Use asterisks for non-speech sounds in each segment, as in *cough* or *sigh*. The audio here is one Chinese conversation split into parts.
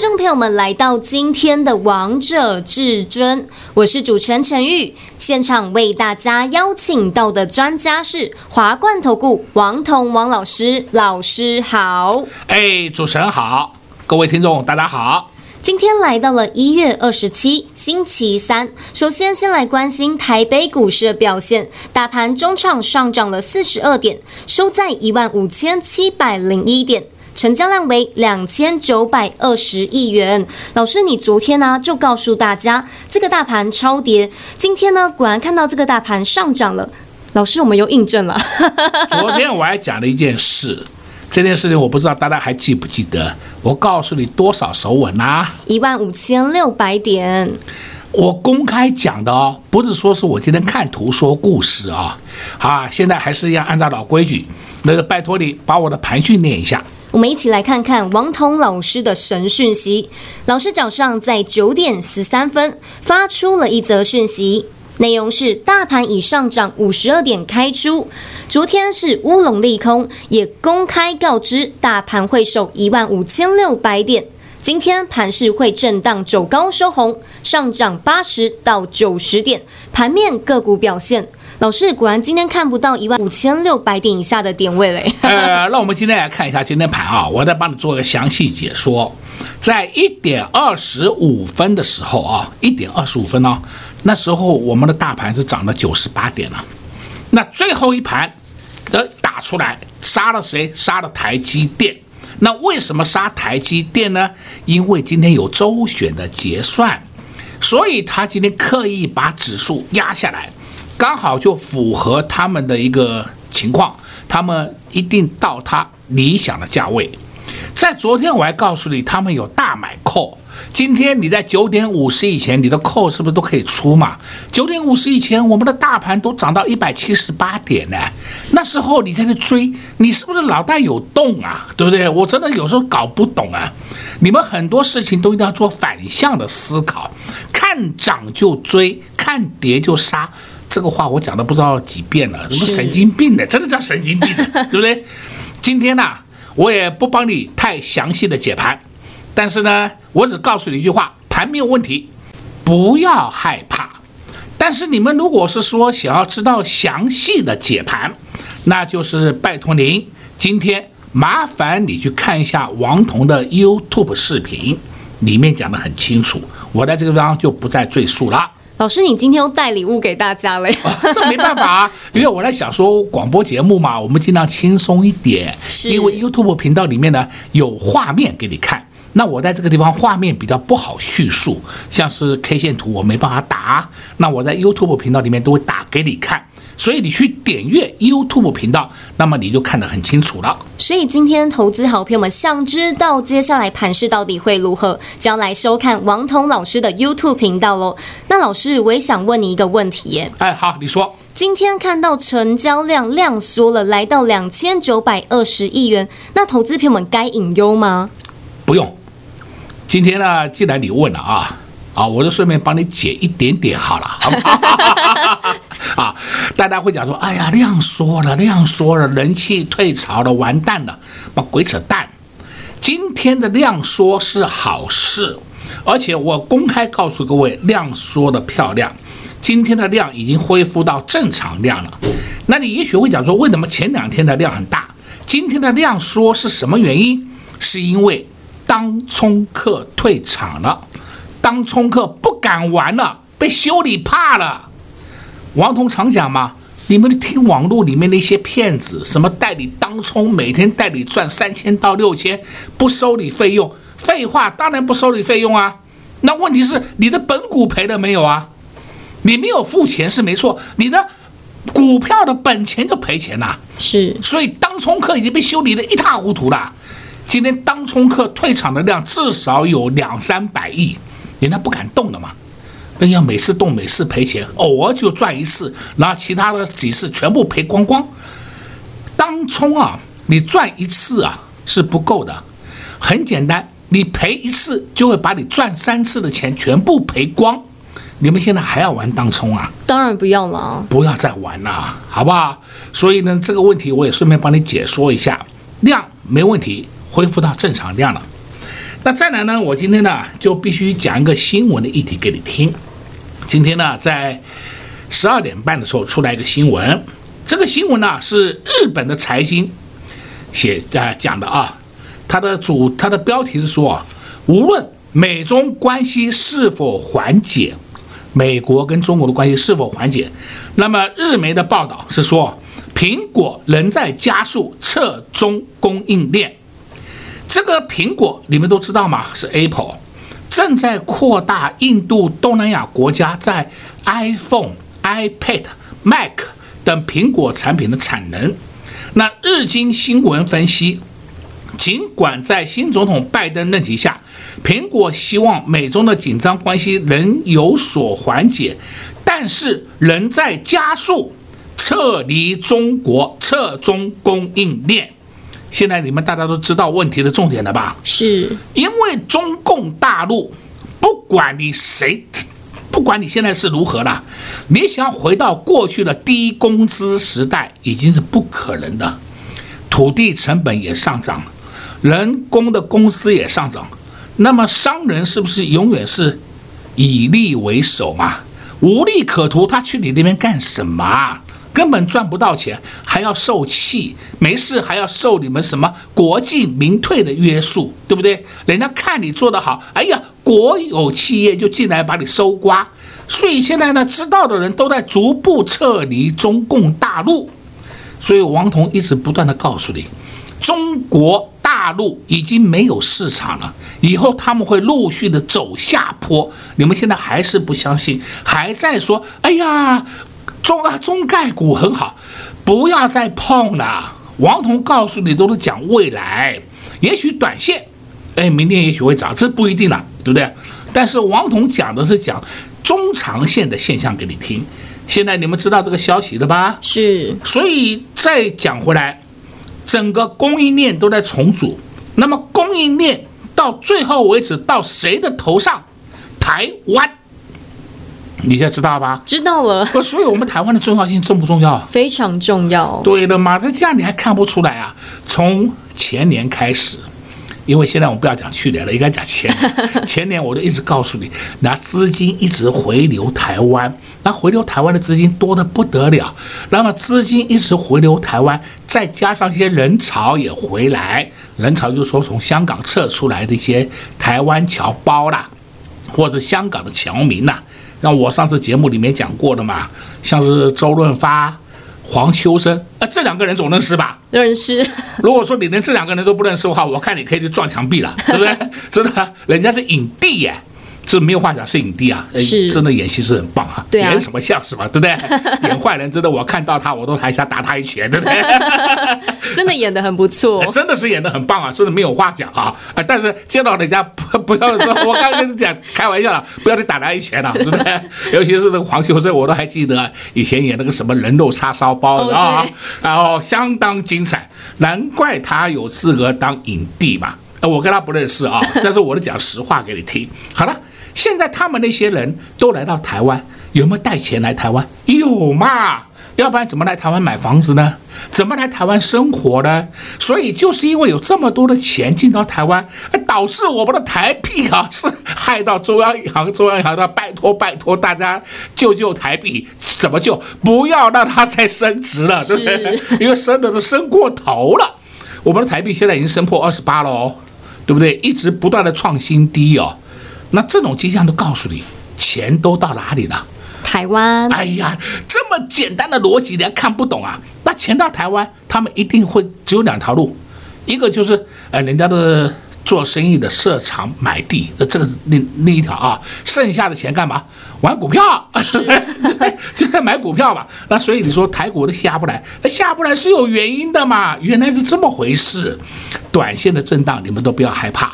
众朋友们来到今天的《王者至尊》，我是主持人陈玉。现场为大家邀请到的专家是华冠投顾王彤王老师，老师好。哎，主持人好，各位听众大家好。今天来到了一月二十七星期三，首先先来关心台北股市的表现，大盘中场上涨了四十二点，收在一万五千七百零一点，成交量为两千九百二十亿元。老师，你昨天呢、啊、就告诉大家这个大盘超跌，今天呢果然看到这个大盘上涨了。老师，我们又印证了。*laughs* 昨天我还讲了一件事。这件事情我不知道大家还记不记得？我告诉你多少手稳呐、啊？一万五千六百点。我公开讲的哦，不是说是我今天看图说故事啊。啊，现在还是要按照老规矩，那个拜托你把我的盘训练一下。我们一起来看看王彤老师的神讯息。老师早上在九点十三分发出了一则讯息。内容是大盘已上涨五十二点开出，昨天是乌龙利空，也公开告知大盘会守一万五千六百点。今天盘势会震荡走高收红，上涨八十到九十点。盘面个股表现，老师果然今天看不到一万五千六百点以下的点位嘞。*laughs* 呃，那我们今天来看一下今天盘啊，我再帮你做个详细解说。在一点二十五分的时候啊，一点二十五分呢、那时候我们的大盘是涨了九十八点了，那最后一盘的打出来杀了谁？杀了台积电。那为什么杀台积电呢？因为今天有周选的结算，所以他今天刻意把指数压下来，刚好就符合他们的一个情况，他们一定到他理想的价位。在昨天我还告诉你，他们有大买扣。今天你在九点五十以前，你的扣是不是都可以出嘛？九点五十以前，我们的大盘都涨到一百七十八点呢。那时候你在这追，你是不是脑袋有洞啊？对不对？我真的有时候搞不懂啊。你们很多事情都一定要做反向的思考，看涨就追，看跌就杀。这个话我讲的不知道几遍了，什么神经病呢，真的叫神经病，对不对？今天呢，我也不帮你太详细的解盘。但是呢，我只告诉你一句话：盘没有问题，不要害怕。但是你们如果是说想要知道详细的解盘，那就是拜托您今天麻烦你去看一下王彤的 YouTube 视频，里面讲的很清楚。我在这个地方就不再赘述了。老师，你今天又带礼物给大家了呀？哦，*laughs* 这没办法啊，因为我在想说广播节目嘛，我们尽量轻松一点。是，因为 YouTube 频道里面呢有画面给你看。那我在这个地方画面比较不好叙述，像是 K 线图我没办法打，那我在 YouTube 频道里面都会打给你看，所以你去点阅 YouTube 频道，那么你就看得很清楚了。所以今天投资好朋友们想知道接下来盘势到底会如何，就要来收看王彤老师的 YouTube 频道喽。那老师，我也想问你一个问题耶。哎，好，你说。今天看到成交量量缩了，来到两千九百二十亿元，那投资朋友们该隐忧吗？不用。今天呢，既然你问了啊，啊，我就顺便帮你解一点点好了，好不好？*laughs* 啊，大家会讲说，哎呀，量缩了，量缩了，人气退潮了，完蛋了，把鬼扯淡。今天的量缩是好事，而且我公开告诉各位，量缩的漂亮，今天的量已经恢复到正常量了。那你也许会讲说，为什么前两天的量很大，今天的量缩是什么原因？是因为。当冲客退场了，当冲客不敢玩了，被修理怕了。王彤常讲嘛，你们听网络里面那些骗子，什么代理当冲，每天代理赚三千到六千，不收你费用。废话，当然不收你费用啊。那问题是你的本股赔了没有啊？你没有付钱是没错，你的股票的本钱就赔钱了。是，所以当冲客已经被修理的一塌糊涂了。今天当冲客退场的量至少有两三百亿，人家不敢动了嘛。哎呀，每次动每次赔钱，偶尔就赚一次，然后其他的几次全部赔光光。当冲啊，你赚一次啊是不够的，很简单，你赔一次就会把你赚三次的钱全部赔光。你们现在还要玩当冲啊？当然不要了，不要再玩了，好不好？所以呢，这个问题我也顺便帮你解说一下，量没问题，恢复到正常量了。那再来呢，我今天呢就必须讲一个新闻的议题给你听。今天呢，在十二点半的时候出来一个新闻，这个新闻呢是日本的财经写啊讲的啊，它的主它的标题是说，无论美中关系是否缓解。美国跟中国的关系是否缓解？那么日媒的报道是说，苹果仍在加速撤中供应链。这个苹果你们都知道吗？是 Apple 正在扩大印度、东南亚国家在 iPhone、iPad、Mac 等苹果产品的产能。那日经新闻分析。尽管在新总统拜登任期下，苹果希望美中的紧张关系能有所缓解，但是仍在加速撤离中国、撤中供应链。现在你们大家都知道问题的重点了吧？是因为中共大陆，不管你谁，不管你现在是如何了，你想要回到过去的低工资时代，已经是不可能的，土地成本也上涨。人工的工资也上涨，那么商人是不是永远是以利为首嘛？无利可图，他去你那边干什么？根本赚不到钱，还要受气，没事还要受你们什么国进民退的约束，对不对？人家看你做得好，哎呀，国有企业就进来把你收刮。所以现在呢，知道的人都在逐步撤离中共大陆。所以王彤一直不断地告诉你，中国。大陆已经没有市场了，以后他们会陆续的走下坡。你们现在还是不相信，还在说：“哎呀，中啊中概股很好，不要再碰了。”王彤告诉你，都是讲未来，也许短线，哎，明天也许会涨，这不一定了，对不对？但是王彤讲的是讲中长线的现象给你听。现在你们知道这个消息了吧？是，所以再讲回来。整个供应链都在重组，那么供应链到最后为止到谁的头上？台湾，你现在知道吧？知道了。所以我们台湾的重要性重不重要？非常重要。对的嘛，这这样你还看不出来啊？从前年开始。因为现在我们不要讲去年了，应该讲前年。*laughs* 前年我都一直告诉你，拿资金一直回流台湾，那回流台湾的资金多得不得了。那么资金一直回流台湾，再加上一些人潮也回来，人潮就是说从香港撤出来的一些台湾侨胞啦，或者香港的侨民呐。那我上次节目里面讲过的嘛，像是周润发。黄秋生，呃，这两个人总认识吧？认识。如果说你连这两个人都不认识的话，我看你可以去撞墙壁了，对不对？*laughs* 真的，人家是影帝耶。这没有话讲，是影帝啊，是真的演戏是很棒啊，对啊，演什么像什么，对不对？*laughs* 演坏人真的，我看到他我都还想打他一拳，对不对？*laughs* 真的演的很不错，*laughs* 真的是演的很棒啊，真的没有话讲啊。但是见到人家不不要说，我刚刚跟你讲开玩笑了，不要去打他一拳了，对不对？尤其是那个黄秋生，我都还记得以前演那个什么人肉叉烧包啊，然后相当精彩，难怪他有资格当影帝嘛。我跟他不认识啊，但是我都讲实话给你听。好了。现在他们那些人都来到台湾，有没有带钱来台湾？有嘛？要不然怎么来台湾买房子呢？怎么来台湾生活呢？所以就是因为有这么多的钱进到台湾，导致我们的台币啊是 *laughs* 害到中央银行，中央银行的拜托拜托大家救救台币，怎么救？不要让它再升值了，对不对？因为升的都升过头了，我们的台币现在已经升破二十八了哦，对不对？一直不断的创新低哦。那这种迹象都告诉你，钱都到哪里了？台湾。哎呀，这么简单的逻辑你还看不懂啊？那钱到台湾，他们一定会只有两条路，一个就是呃人家的做生意的设厂买地，那这个是另另一条啊。剩下的钱干嘛？玩股票，*laughs* 就在买股票嘛。那所以你说台股都下不来，下不来是有原因的嘛？原来是这么回事。短线的震荡你们都不要害怕。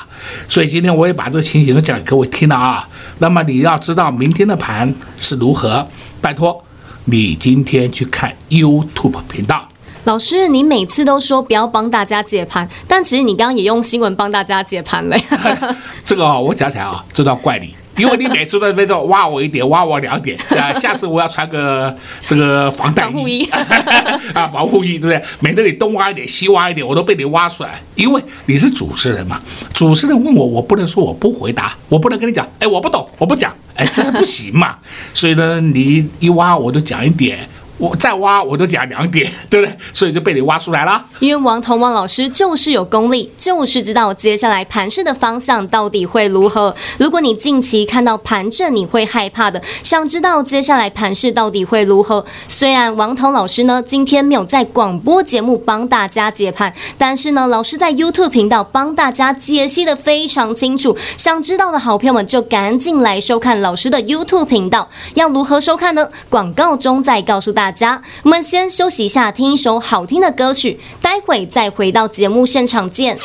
所以今天我也把这个情形都讲给各位听了啊。那么你要知道明天的盘是如何，拜托你今天去看 YouTube 频道。老师，你每次都说不要帮大家解盘，但其实你刚刚也用新闻帮大家解盘了。*laughs* 这个啊，我讲起来啊，这都要怪你。因为你每次都在那挖我一点，挖我两点，啊，*laughs* 下次我要穿个这个防弹衣 *laughs* 啊，防护衣，对不对？免得你东挖一点，西挖一点，我都被你挖出来。因为你是主持人嘛，主持人问我，我不能说我不回答，我不能跟你讲，哎，我不懂，我不讲，哎，这不行嘛。所以呢，你一挖我就讲一点。我再挖，我都讲两点，对不对？所以就被你挖出来了。因为王彤王老师就是有功力，就是知道接下来盘势的方向到底会如何。如果你近期看到盘阵，你会害怕的，想知道接下来盘势到底会如何。虽然王彤老师呢今天没有在广播节目帮大家解盘，但是呢，老师在 YouTube 频道帮大家解析的非常清楚。想知道的好朋友们就赶紧来收看老师的 YouTube 频道。要如何收看呢？广告中再告诉大家。大家，我们先休息一下，听一首好听的歌曲，待会再回到节目现场见。快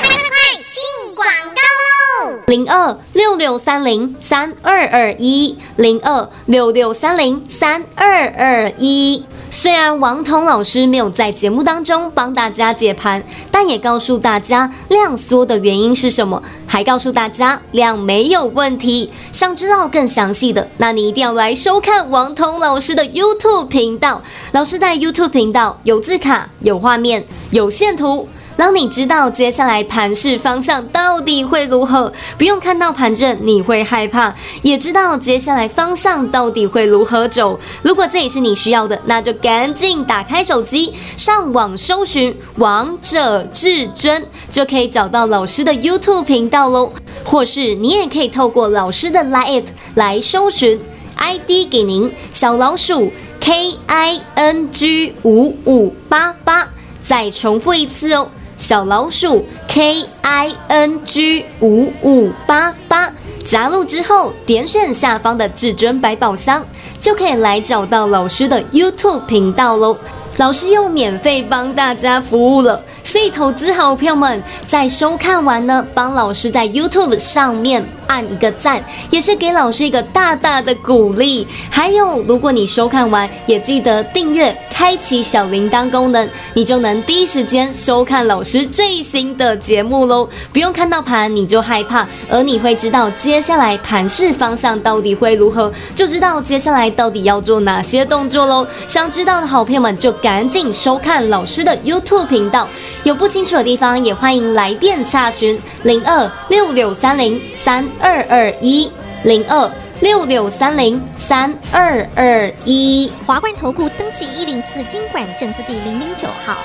快快，进广告喽！零二六六三零三二二一，零二六六三零三二二一。虽然王彤老师没有在节目当中帮大家解盘，但也告诉大家量缩的原因是什么，还告诉大家量没有问题。想知道更详细的，那你一定要来收看王彤老师的 YouTube 频道。老师在 YouTube 频道有字卡、有画面、有线图。当你知道接下来盘势方向到底会如何，不用看到盘阵你会害怕，也知道接下来方向到底会如何走。如果这也是你需要的，那就赶紧打开手机，上网搜寻“王者至尊”，就可以找到老师的 YouTube 频道喽。或是你也可以透过老师的 Line 来搜寻 ID 给您小老鼠 K I N G 五五八八，再重复一次哦。小老鼠 K I N G 五五八八，加入之后点选下方的至尊百宝箱，就可以来找到老师的 YouTube 频道喽。老师又免费帮大家服务了。所以，投资好朋友们在收看完呢，帮老师在 YouTube 上面按一个赞，也是给老师一个大大的鼓励。还有，如果你收看完，也记得订阅、开启小铃铛功能，你就能第一时间收看老师最新的节目喽。不用看到盘你就害怕，而你会知道接下来盘势方向到底会如何，就知道接下来到底要做哪些动作喽。想知道的好朋友们就赶紧收看老师的 YouTube 频道。有不清楚的地方，也欢迎来电洽询零二六六三零三二二一零二六六三零三二二一。华冠投顾登记一零四经管证字第零零九号。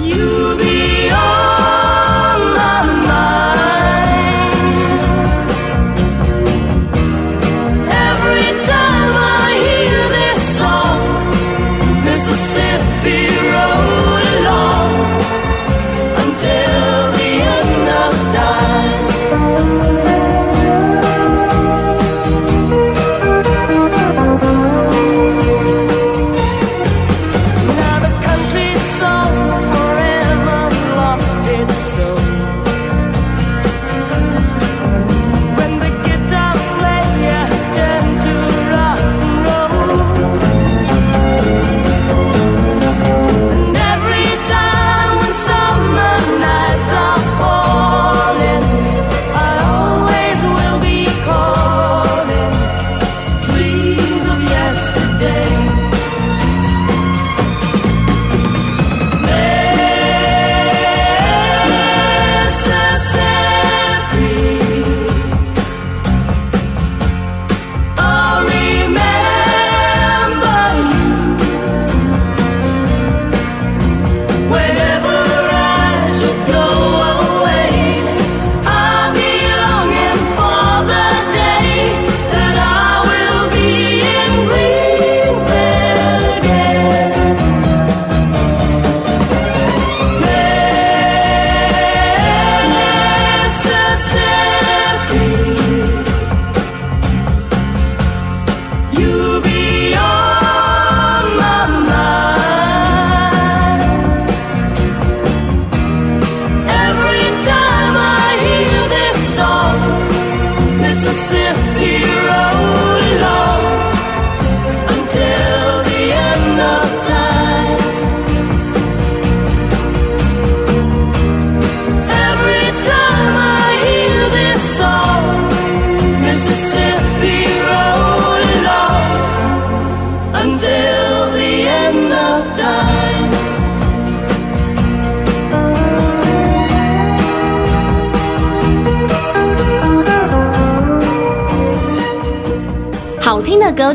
you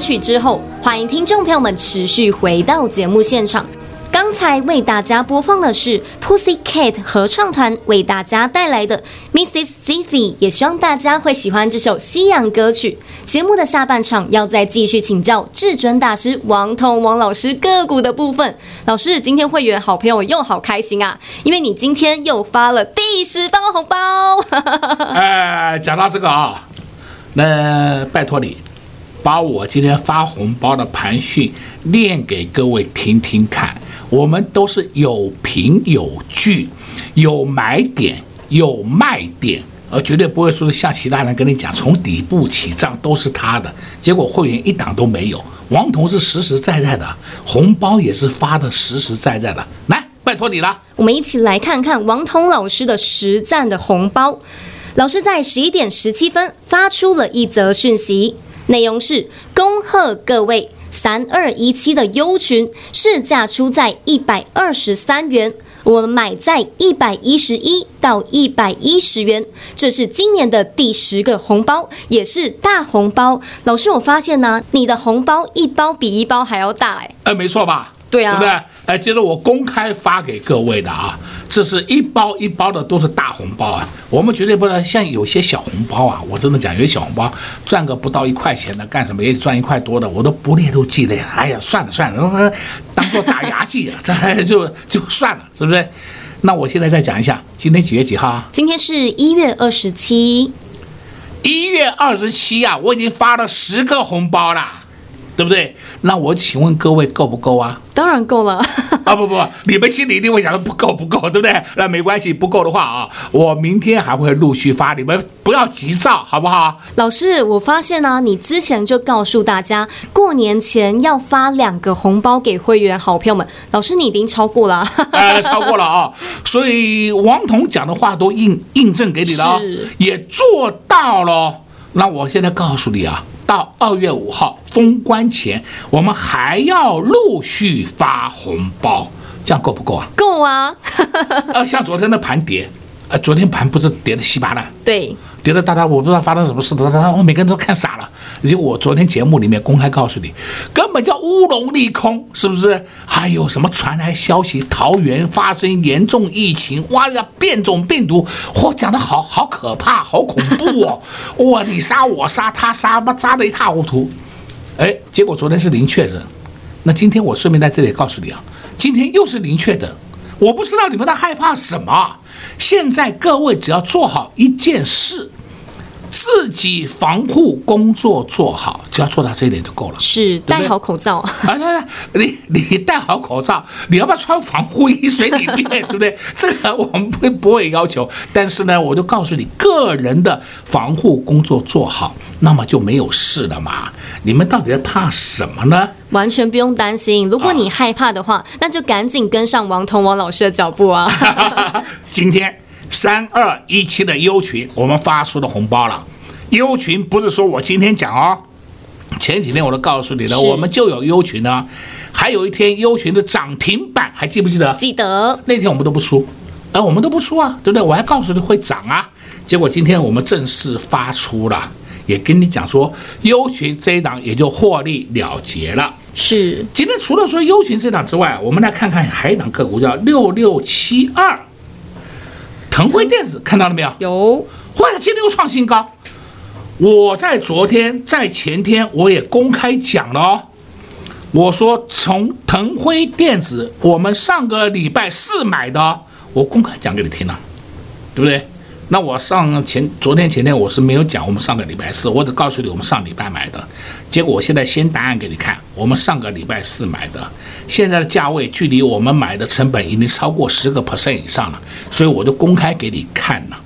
曲之后，欢迎听众朋友们持续回到节目现场。刚才为大家播放的是 Pussycat 合唱团为大家带来的 Mrs. Ziffy，也希望大家会喜欢这首西洋歌曲。节目的下半场要再继续请教至尊大师王彤王老师个股的部分。老师，今天会员好朋友又好开心啊，因为你今天又发了第十包红包。*laughs* 哎，讲到这个啊，那拜托你把我今天发红包的盘讯念给各位听听看。我们都是有凭有据，有买点有卖点，而绝对不会说是像其他人跟你讲从底部起涨都是他的，结果会员一档都没有。王彤是实实在在的，红包也是发的实实在在的。来，拜托你了，我们一起来看看王彤老师的实战的红包。老师在十一点十七分发出了一则讯息，内容是恭贺各位。三二一七的优群市价出在一百二十三元，我们买在一百一十一到一百一十元，这是今年的第十个红包，也是大红包。老师，我发现呢、你的红包一包比一包还要大，哎，呃，没错吧？对啊，对不对？哎，接着我公开发给各位的啊，这是一包一包的，都是大红包啊。我们绝对不能像有些小红包啊，我真的讲，有些小红包赚个不到一块钱的，干什么也得赚一块多的，我都不列入记列。哎呀，算了算了，当做打牙祭啊，这就就算了，是不是？那我现在再讲一下，今天几月几号啊？今天是一月二十七，一月二十七啊，我已经发了十个红包了。对不对？那我请问各位够不够啊？当然够了 *laughs* 啊！不不，你们心里一定会想到不够不够，对不对？那没关系，不够的话啊，我明天还会陆续发，你们不要急躁，好不好？老师，我发现呢、啊，你之前就告诉大家，过年前要发两个红包给会员好朋友们。老师，你已经超过了，呃，*laughs* 超过了啊！所以王彤讲的话都印印证给你了，是也做到了。那我现在告诉你啊。到二月五号封关前，我们还要陆续发红包，这样够不够啊？够啊！呃，*laughs* 像昨天的盘跌，呃，昨天盘不是跌的稀巴烂？对。跌的大家我不知道发生什么事，他他我每个人都看傻了。结果我昨天节目里面公开告诉你，根本叫乌龙利空，是不是？还有什么传来消息，桃园发生严重疫情，哇呀，变种病毒，嚯，讲的好好可怕，好恐怖哦！*laughs* 哇，你杀我杀他杀，妈杀的一塌糊涂。哎，结果昨天是零确诊，那今天我顺便在这里告诉你啊，今天又是零确诊，我不知道你们在害怕什么。现在各位只要做好一件事，自己防护工作做好，只要做到这一点就够了。是，戴好口罩。啊，对对，你你戴好口罩，你要不要穿防护衣随你便，对不对？*laughs* 这个我们不不会要求，但是呢，我就告诉你，个人的防护工作做好，那么就没有事了嘛。你们到底在怕什么呢？完全不用担心，如果你害怕的话，啊、那就赶紧跟上王彤王老师的脚步啊！*laughs* *laughs* 今天三二一七的优群，我们发出的红包了。优群不是说我今天讲哦，前几天我都告诉你了，我们就有优群呢。还有一天优群的涨停板，还记不记得？记得。那天我们都不出，呃，我们都不出啊，对不对？我还告诉你会涨啊，结果今天我们正式发出了，也跟你讲说，优群这一档也就获利了结了。是。今天除了说优群这档之外，我们来看看还有一档个股叫六六七二。腾辉电子看到了没有？有，或者今天又创新高。我在昨天、在前天我也公开讲了哦，我说从腾辉电子，我们上个礼拜四买的，我公开讲给你听了，对不对？那我上前昨天前天我是没有讲我们上个礼拜四，我只告诉你我们上礼拜买的。结果我现在先答案给你看，我们上个礼拜四买的，现在的价位距离我们买的成本已经超过十个 percent 以上了，所以我就公开给你看了。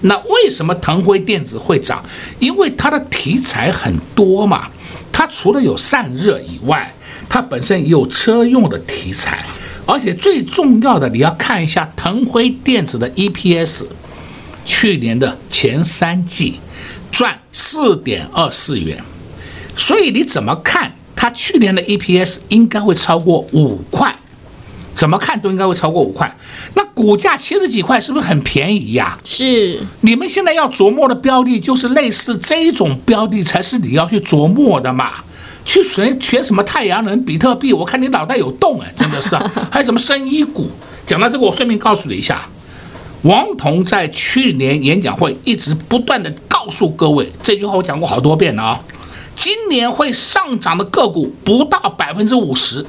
那为什么腾辉电子会涨？因为它的题材很多嘛，它除了有散热以外，它本身有车用的题材，而且最重要的你要看一下腾辉电子的 EPS。去年的前三季赚四点二四元，所以你怎么看它去年的 EPS 应该会超过五块？怎么看都应该会超过五块。那股价七十几块是不是很便宜呀？是。你们现在要琢磨的标的，就是类似这种标的才是你要去琢磨的嘛。去学学什么太阳能、比特币？我看你脑袋有洞哎，真的是啊！*laughs* 还有什么生医股？讲到这个，我顺便告诉你一下，王彤在去年演讲会一直不断的告诉各位这句话，我讲过好多遍了啊。今年会上涨的个股不到百分之五十，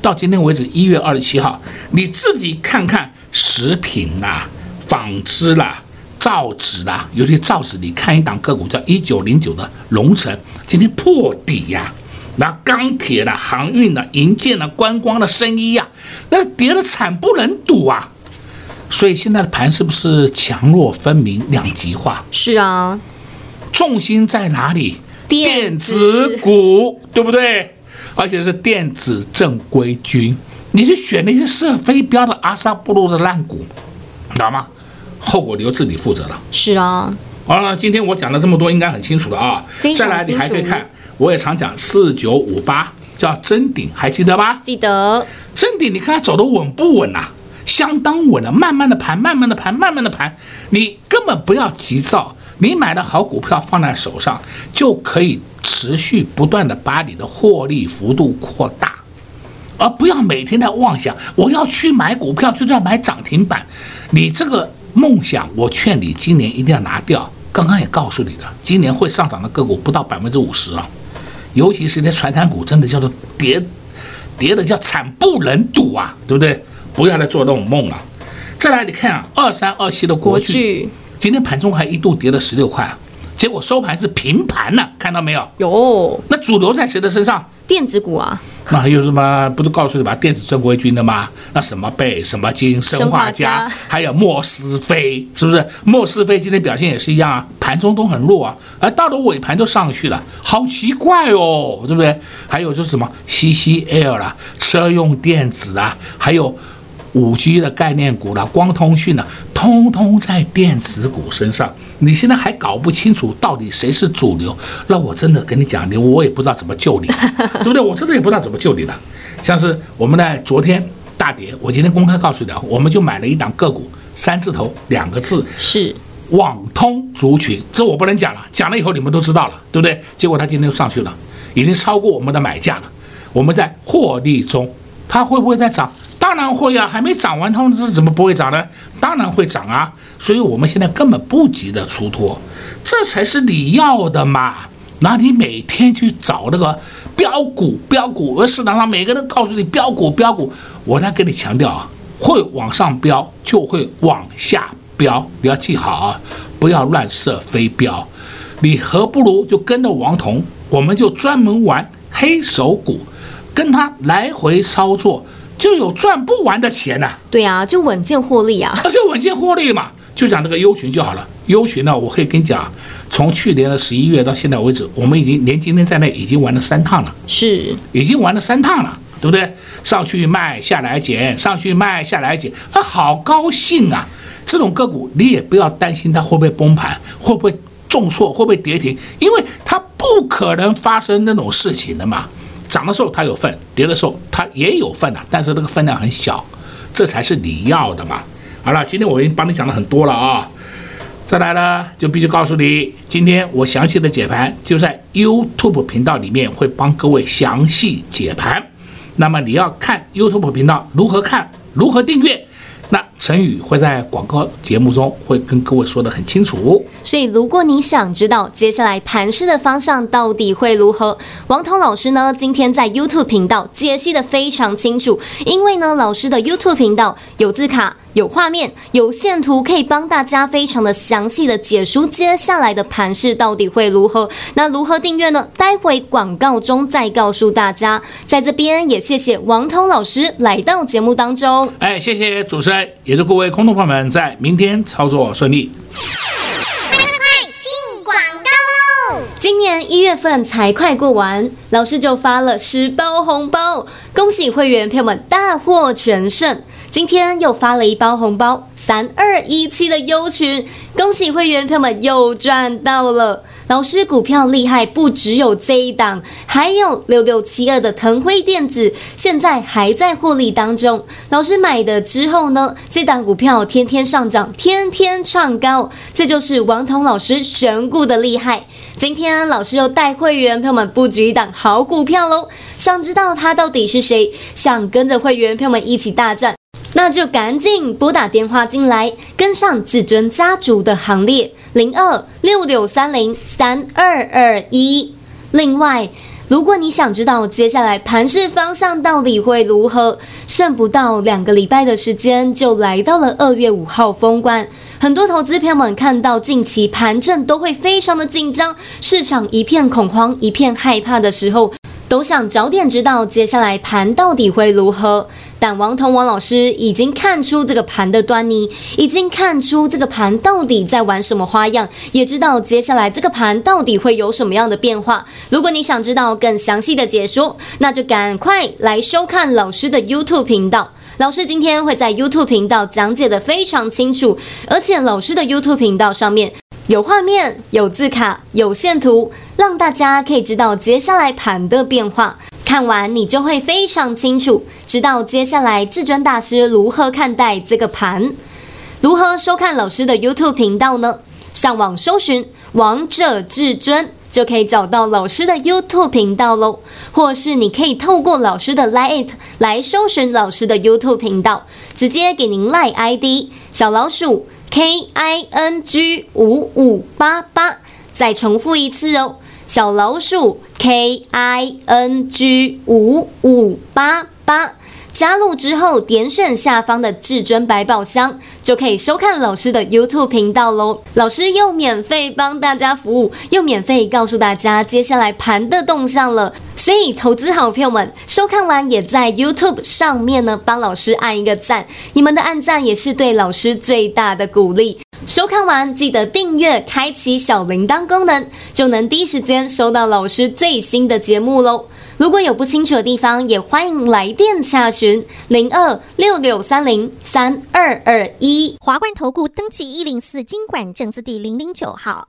到今天为止一月二十七号，你自己看看食品啦、纺织啦、造纸啦，尤其造纸，你看一档个股叫一九零九的龙城，今天破底呀、啊。那钢铁啦、航运啦、银建啦、观光的生意呀，那跌的惨不忍睹啊！所以现在的盘是不是强弱分明、两极化？是啊，重心在哪里？电子，股，对不对？而且是电子正规军，你去选那些射飞镖的阿萨布鲁的烂股，知道吗？后果由自己负责了。是啊。好了，今天我讲了这么多，应该很清楚了啊。再来，你还可以看。我也常讲四九五八叫真顶，还记得吧？记得。真顶，你看它走的稳不稳呐？相当稳了，慢慢的盘，慢慢的盘，慢慢的盘，你根本不要急躁，你买的好股票放在手上，就可以持续不断的把你的获利幅度扩大，而不要每天在妄想我要去买股票，就是要买涨停板。你这个梦想，我劝你今年一定要拿掉。刚刚也告诉你的，今年会上涨的个股不到百分之五十啊。尤其是那传产股，真的叫做跌，跌的叫惨不忍睹啊，对不对？不要再做那种梦了。再来，你看啊，二三二七的国巨，今天盘中还一度跌了十六块，结果收盘是平盘了，看到没有？有。那主流在谁的身上？电子股啊。那还有什么？不是告诉你吧？电子正规军的吗？那什么贝、什么金、生化家，还有莫斯菲，是不是？莫斯菲今天表现也是一样啊，盘中都很弱啊，而到了尾盘都上去了，好奇怪哦，对不对？还有就是什么 CCL 啦，车用电子啊，还有五 G 的概念股了，光通讯了，通通在电子股身上。你现在还搞不清楚到底谁是主流，那我真的跟你讲，你我也不知道怎么救你，*laughs* 对不对？我真的也不知道怎么救你的。像是我们呢昨天大跌，我今天公开告诉你，我们就买了一档个股，三字头两个字，是网通族群，这我不能讲了，讲了以后你们都知道了，对不对？结果它今天又上去了，已经超过我们的买价了，我们在获利中，它会不会再涨？当然会啊，还没涨完，他们这怎么不会涨呢？当然会涨啊！所以我们现在根本不急着出脱，这才是你要的嘛。那你每天去找那个标股，标股，而市场上每个人告诉你标股，标股，我再跟你强调啊，会往上飙就会往下飙，你要记好啊，不要乱射飞镖。你何不如就跟着王彤，我们就专门玩黑手股，跟他来回操作。就有赚不完的钱呐、啊！对呀、啊，就稳健获利啊！*laughs* 就稳健获利嘛，就讲这个优群就好了。优群呢，我可以跟你讲，从去年的十一月到现在为止，我们已经连今天在内已经玩了三趟了，是已经玩了三趟了，对不对？上去卖，下来减，上去卖，下来减，他，好高兴啊！这种个股你也不要担心它会不会崩盘，会不会重挫，会不会跌停，因为它不可能发生那种事情的嘛。涨的时候它有份，跌的时候它也有份呐，但是这个分量很小，这才是你要的嘛。好了，今天我已经帮你讲了很多了啊，再来呢就必须告诉你，今天我详细的解盘就在 YouTube 频道里面会帮各位详细解盘。那么你要看 YouTube 频道如何看，如何订阅？那陈宇会在广告节目中会跟各位说的很清楚，所以如果你想知道接下来盘势的方向到底会如何，王彤老师呢今天在 YouTube 频道解析的非常清楚，因为呢老师的 YouTube 频道有字卡。有画面、有线图，可以帮大家非常的详细的解说接下来的盘势到底会如何。那如何订阅呢？待会广告中再告诉大家。在这边也谢谢王涛老师来到节目当中。哎，谢谢主持人，也祝各位空头朋友们在明天操作顺利。快快快进广告喽！今年一月份才快过完，老师就发了十包红包，恭喜会员朋友们大获全胜。今天又发了一包红包，三二一七的优群，恭喜会员朋友们又赚到了。老师股票厉害，不只有这一档，还有六六七二的腾辉电子，现在还在获利当中。老师买的之后呢，这档股票天天上涨，天天创高，这就是王彤老师选股的厉害。今天老师又带会员朋友们布局一档好股票喽，想知道他到底是谁？想跟着会员朋友们一起大战？那就赶紧拨打电话进来，跟上至尊家族的行列，零二六六三零三二二一。另外，如果你想知道接下来盘势方向到底会如何，剩不到两个礼拜的时间就来到了二月五号封关，很多投资朋友们看到近期盘阵都会非常的紧张，市场一片恐慌、一片害怕的时候，都想早点知道接下来盘到底会如何。但王彤王老师已经看出这个盘的端倪，已经看出这个盘到底在玩什么花样，也知道接下来这个盘到底会有什么样的变化。如果你想知道更详细的解说，那就赶快来收看老师的 YouTube 频道。老师今天会在 YouTube 频道讲解得非常清楚，而且老师的 YouTube 频道上面有画面、有字卡、有线图，让大家可以知道接下来盘的变化。看完你就会非常清楚，知道接下来至尊大师如何看待这个盘。如何收看老师的 YouTube 频道呢？上网搜寻“王者至尊”就可以找到老师的 YouTube 频道喽。或是你可以透过老师的 LINE 来搜寻老师的 YouTube 频道，直接给您 LINE ID 小老鼠 K I N G 五五八八，再重复一次哦。小老鼠 K I N G 五五八八，加入之后点选下方的至尊百宝箱，就可以收看老师的 YouTube 频道喽。老师又免费帮大家服务，又免费告诉大家接下来盘的动向了。所以，投资好朋友们收看完也在 YouTube 上面呢，帮老师按一个赞，你们的按赞也是对老师最大的鼓励。收看完记得订阅，开启小铃铛功能，就能第一时间收到老师最新的节目喽。如果有不清楚的地方，也欢迎来电查询零二六六三零三二二一。华冠投顾登记一零四经管证字第零零九号。